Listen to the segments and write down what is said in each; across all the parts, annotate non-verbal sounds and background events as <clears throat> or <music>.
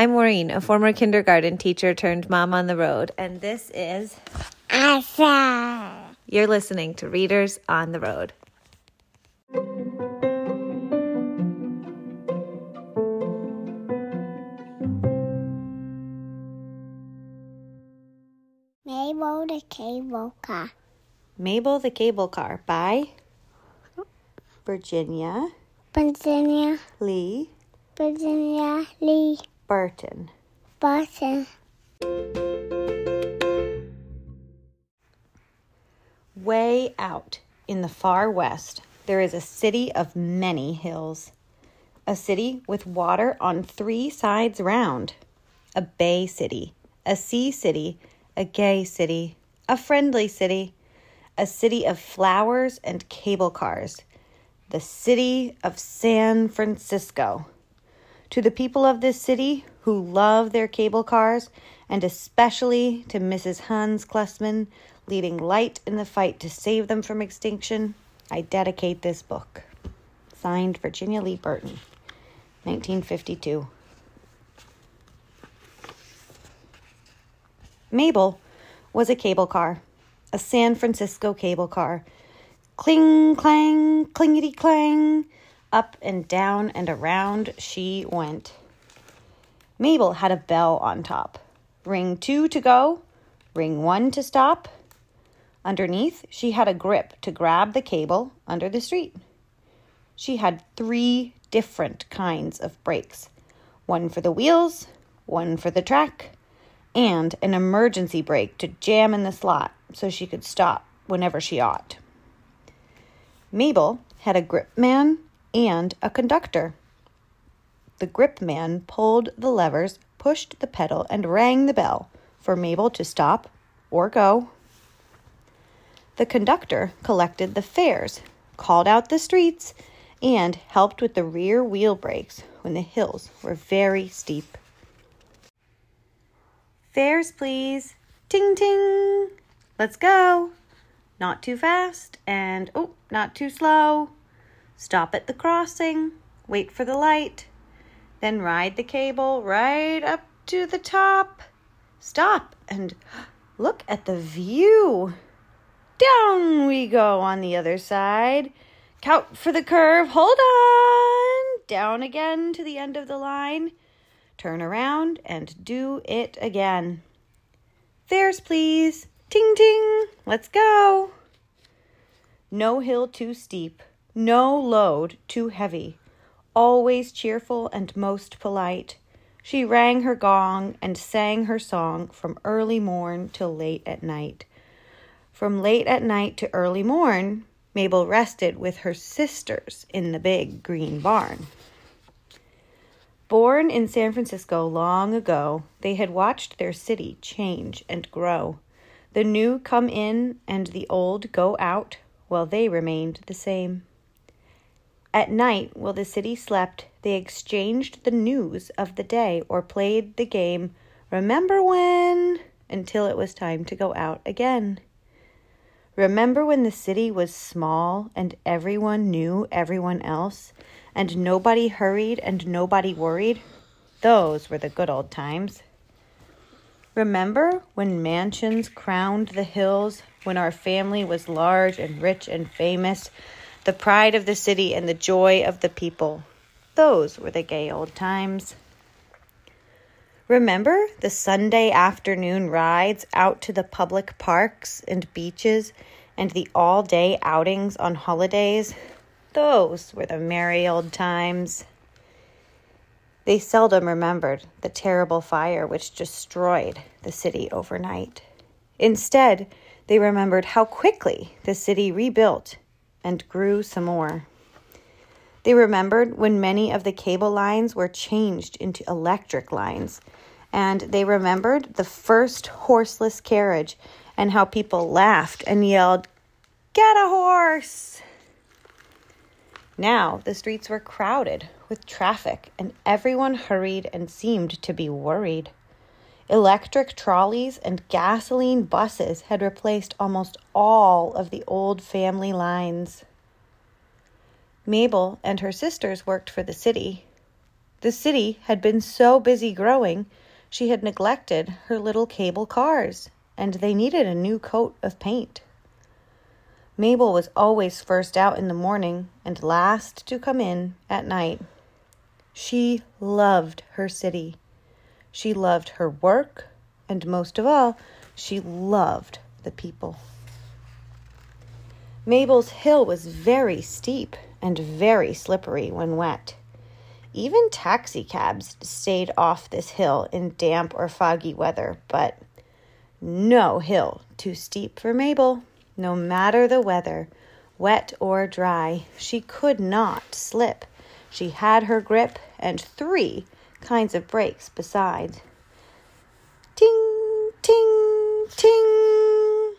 I'm Maureen, a former kindergarten teacher turned mom on the road, and this is Asa. You're listening to Readers on the Road. Maybelle the Cable Car. Maybelle the Cable Car by Virginia Virginia, Lee Virginia Lee Burton. Boston. Way out in the far west, there is a city of many hills. A city with water on three sides round. A bay city, a sea city, a gay city, a friendly city, a city of flowers and cable cars. The city of San Francisco. To the people of this city who love their cable cars, and especially to Mrs. Hans Klussmann, leading light in the fight to save them from extinction, I dedicate this book. Signed Virginia Lee Burton, 1952. Maybelle was a cable car, a San Francisco cable car. Cling, clang, clingety clang. Up and down and around she went. Maybelle had a bell on top. Ring two to go, ring one to stop. Underneath, she had a grip to grab the cable under the street. She had three different kinds of brakes one for the wheels, one for the track, and an emergency brake to jam in the slot so she could stop whenever she ought. Maybelle had a grip man and a conductor. The grip man pulled the levers, pushed the pedal, and rang the bell for Maybelle to stop or go. The conductor collected the fares, called out the streets, and helped with the rear wheel brakes when the hills were very steep. Fares, please. Ting ting. Let's go. Not too fast and oh, not too slow. Stop at the crossing. Wait for the light. Then ride the cable right up to the top. Stop and <gasps> look at the view. Down we go on the other side. Count for the curve. Hold on. Down again to the end of the line. Turn around and do it again. Fares, please. Ting ting. Let's go. No hill too steep, no load too heavy. Always cheerful and most polite. She rang her gong and sang her song from early morn till late at night. From late at night to early morn, Maybelle rested with her sisters in the big green barn. Born in San Francisco long ago, they had watched their city change and grow. The new come in and the old go out, while they remained the same. At night, while the city slept, they exchanged the news of the day or played the game Remember When until it was time to go out again. Remember when the city was small and everyone knew everyone else and nobody hurried and nobody worried? Those were the good old times. Remember when mansions crowned the hills, when our family was large and rich and famous, the pride of the city and the joy of the people? Those were the gay old times. Remember the Sunday afternoon rides out to the public parks and beaches and the all day outings on holidays? Those were the merry old times. They seldom remembered the terrible fire which destroyed the city overnight. Instead, they remembered how quickly the city rebuilt and grew some more. They remembered when many of the cable lines were changed into electric lines, and they remembered the first horseless carriage and how people laughed and yelled, Get a horse! Now the streets were crowded with traffic, and everyone hurried and seemed to be worried. Electric trolleys and gasoline buses had replaced almost all of the old family lines. Maybelle and her sisters worked for the city. The city had been so busy growing, she had neglected her little cable cars, and they needed a new coat of paint. Maybelle was always first out in the morning and last to come in at night. She loved her city. She loved her work, and most of all, she loved the people. Maybelle's hill was very steep and very slippery when wet. Even taxicabs stayed off this hill in damp or foggy weather, but no hill too steep for Maybelle. No matter the weather, wet or dry, she could not slip. She had her grip and three kinds of brakes besides. Ting, ting, ting.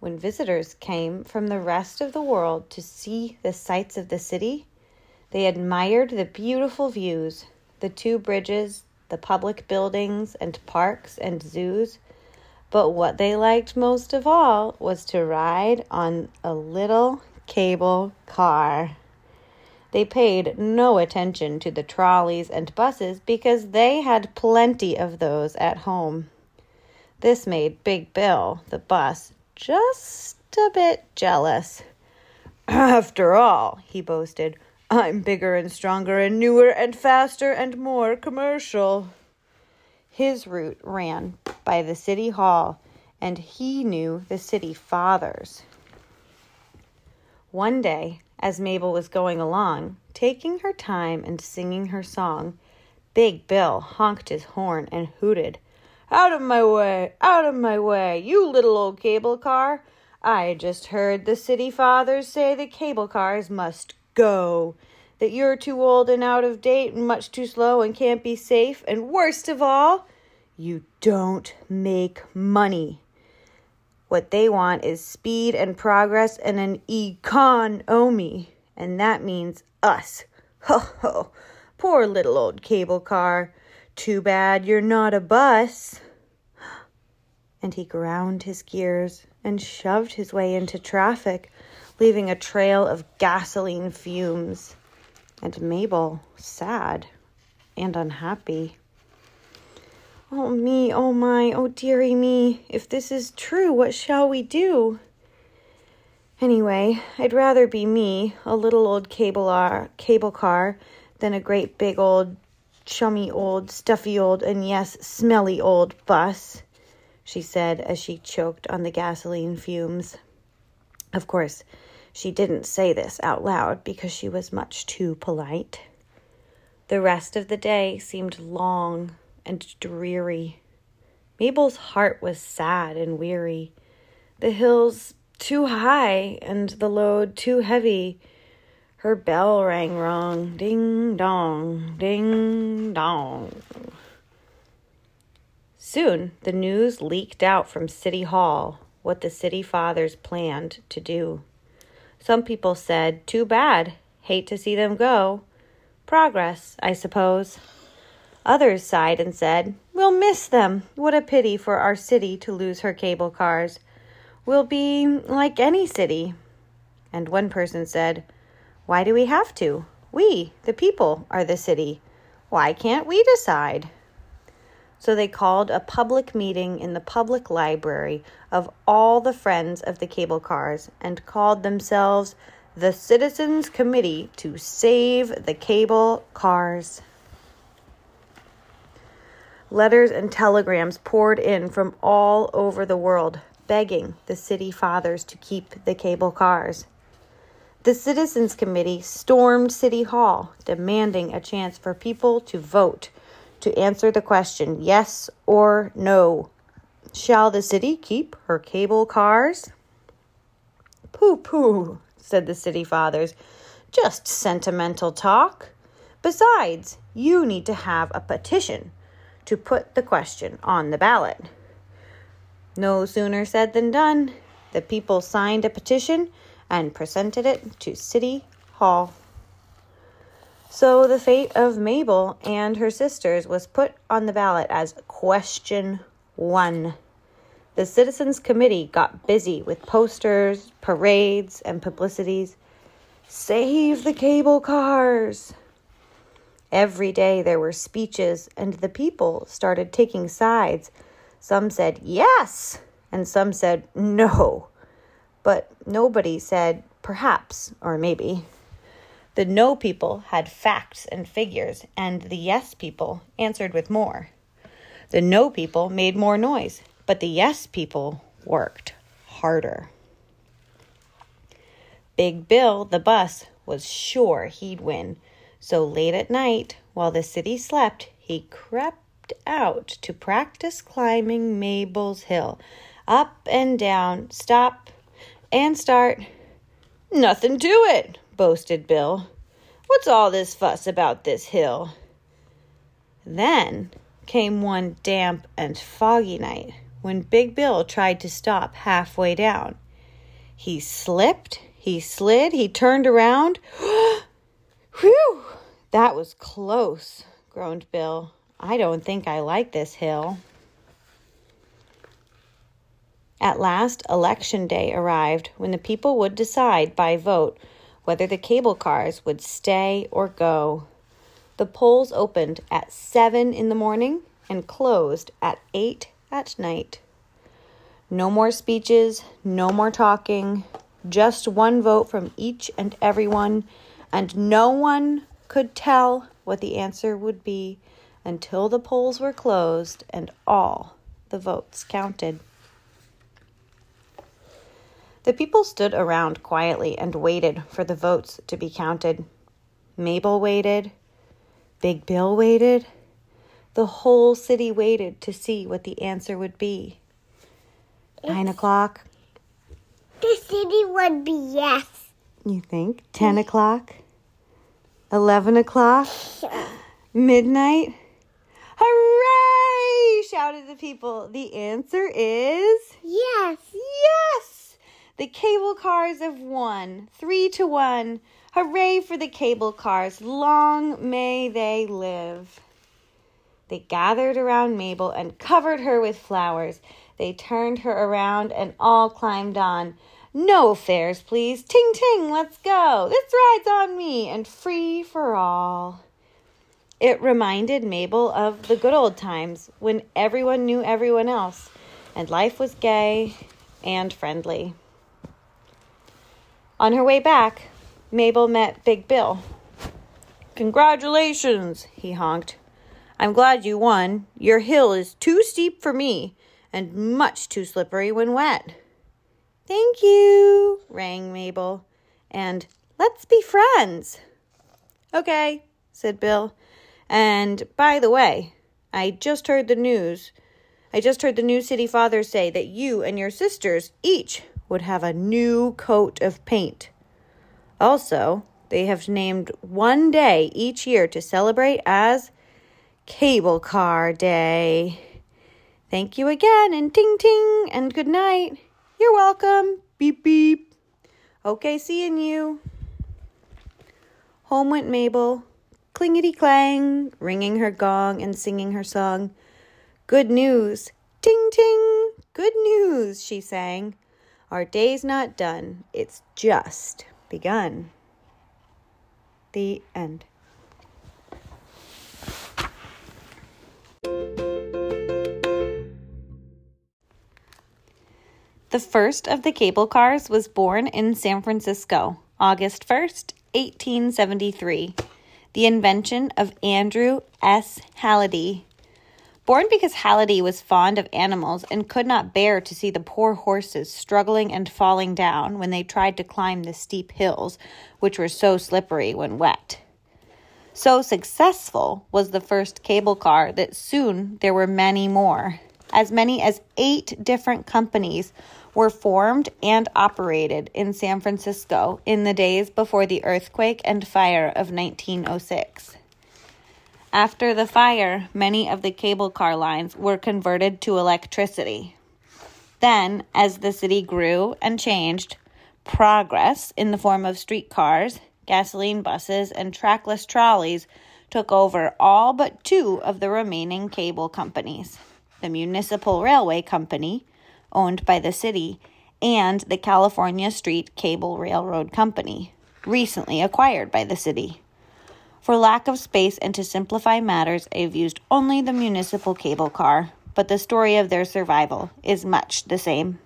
When visitors came from the rest of the world to see the sights of the city, they admired the beautiful views, the two bridges, the public buildings and parks and zoos. But what they liked most of all was to ride on a little cable car. They paid no attention to the trolleys and buses because they had plenty of those at home. This made Big Bill, the bus, just a bit jealous. <clears throat> After all, he boasted, I'm bigger and stronger and newer and faster and more commercial. His route ran by the city hall, and he knew the city fathers. One day, as Maybelle was going along, taking her time and singing her song, Big Bill honked his horn and hooted, Out of my way! Out of my way! You little old cable car! I just heard the city fathers say the cable cars must go. That you're too old and out of date and much too slow and can't be safe. And worst of all, you don't make money. What they want is speed and progress and an economy. And that means us. <laughs> Ho ho. Poor little old cable car. Too bad you're not a bus. <gasps> And he ground his gears and shoved his way into traffic, leaving a trail of gasoline fumes and Maybelle sad and unhappy. Oh, me, oh, my, oh, dearie me, if this is true, what shall we do? Anyway, I'd rather be me, a little old cable, ar- cable car, than a great big old, chummy old, stuffy old, and yes, smelly old bus, she said as she choked on the gasoline fumes. Of course, she didn't say this out loud because she was much too polite. The rest of the day seemed long and dreary. Maybelle's heart was sad and weary. The hills too high and the load too heavy. Her bell rang wrong. Ding dong, ding dong. Soon the news leaked out from City Hall what the city fathers planned to do. Some people said, Too bad. Hate to see them go. Progress, I suppose. Others sighed and said, We'll miss them. What a pity for our city to lose her cable cars. We'll be like any city. And one person said, Why do we have to? We, the people, are the city. Why can't we decide? So they called a public meeting in the public library of all the friends of the cable cars and called themselves the Citizens Committee to Save the Cable Cars. Letters and telegrams poured in from all over the world, begging the city fathers to keep the cable cars. The Citizens Committee stormed City Hall, demanding a chance for people to vote to answer the question yes or no. Shall the city keep her cable cars? Pooh pooh, said the city fathers. Just sentimental talk. Besides, you need to have a petition to put the question on the ballot. No sooner said than done. The people signed a petition and presented it to City Hall. So the fate of Maybelle and her sisters was put on the ballot as question one. The Citizens Committee got busy with posters, parades, and publicities. Save the cable cars! Every day there were speeches, and the people started taking sides. Some said yes, and some said no. But nobody said perhaps or maybe. The no people had facts and figures, and the yes people answered with more. The no people made more noise, but the yes people worked harder. Big Bill, the bus, was sure he'd win. So late at night, while the city slept, he crept out to practice climbing Maybelle's hill. Up and down, stop and start. Nothing to it, boasted Bill. What's all this fuss about this hill? Then came one damp and foggy night when Big Bill tried to stop halfway down. He slipped, he slid, he turned around. <gasps> <gasps> <gasps> Whew! That was close, groaned Bill. I don't think I like this hill. At last, election day arrived when the people would decide by vote whether the cable cars would stay or go. The polls opened at 7 in the morning and closed at 8 at night. No more speeches, no more talking, just one vote from each and every one, and no one could tell what the answer would be until the polls were closed and all the votes counted. The people stood around quietly and waited for the votes to be counted. Maybelle waited. Big Bill waited. The whole city waited to see what the answer would be. Nine o'clock. The city would be yes. You think? Ten o'clock? Eleven o'clock? Midnight? Hooray! shouted the people. The answer is Yes. yes! The cable cars have won. Three to one. Hooray for the cable cars. Long may they live. They gathered around Maybelle and covered her with flowers. They turned her around and all climbed on. No fares, please. Ting ting, let's go. This ride's on me and free for all. It reminded Maybelle of the good old times when everyone knew everyone else and life was gay and friendly. On her way back, Maybelle met Big Bill. Congratulations, he honked. I'm glad you won. Your hill is too steep for me and much too slippery when wet. Thank you, rang Maybelle. And let's be friends. Okay, said Bill. And by the way, I just heard the news. I just heard the new city father say that you and your sisters each would have a new coat of paint. Also, they have named one day each year to celebrate as Cable Car Day. Thank you again, and ting ting, and good night. You're welcome. Beep beep. Okay, seeing you. Home went Maybelle, clingety clang, ringing her gong and singing her song. Good news, ting ting, good news, she sang. Our day's not done, it's just begun. The end. The first of the cable cars was born in San Francisco, August 1st, 1873. The invention of Andrew S. Hallidie. Born because Hallidie was fond of animals and could not bear to see the poor horses struggling and falling down when they tried to climb the steep hills, which were so slippery when wet. So successful was the first cable car that soon there were many more. As many as eight different companies were formed and operated in San Francisco in the days before the earthquake and fire of 1906. After the fire, many of the cable car lines were converted to electricity. Then, as the city grew and changed, progress in the form of streetcars, gasoline buses, and trackless trolleys took over all but two of the remaining cable companies the Municipal Railway Company, owned by the city, and the California Street Cable Railroad Company, recently acquired by the city. For lack of space and to simplify matters, I have used only the municipal cable car, but the story of their survival is much the same.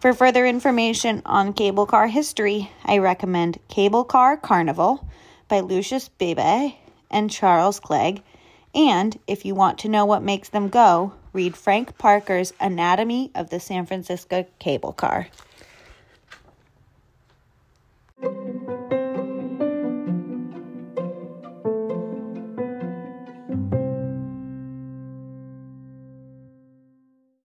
For further information on cable car history, I recommend Cable Car Carnival by Lucius Beebe and Charles Clegg. And if you want to know what makes them go, read Frank Parker's Anatomy of the San Francisco Cable Car.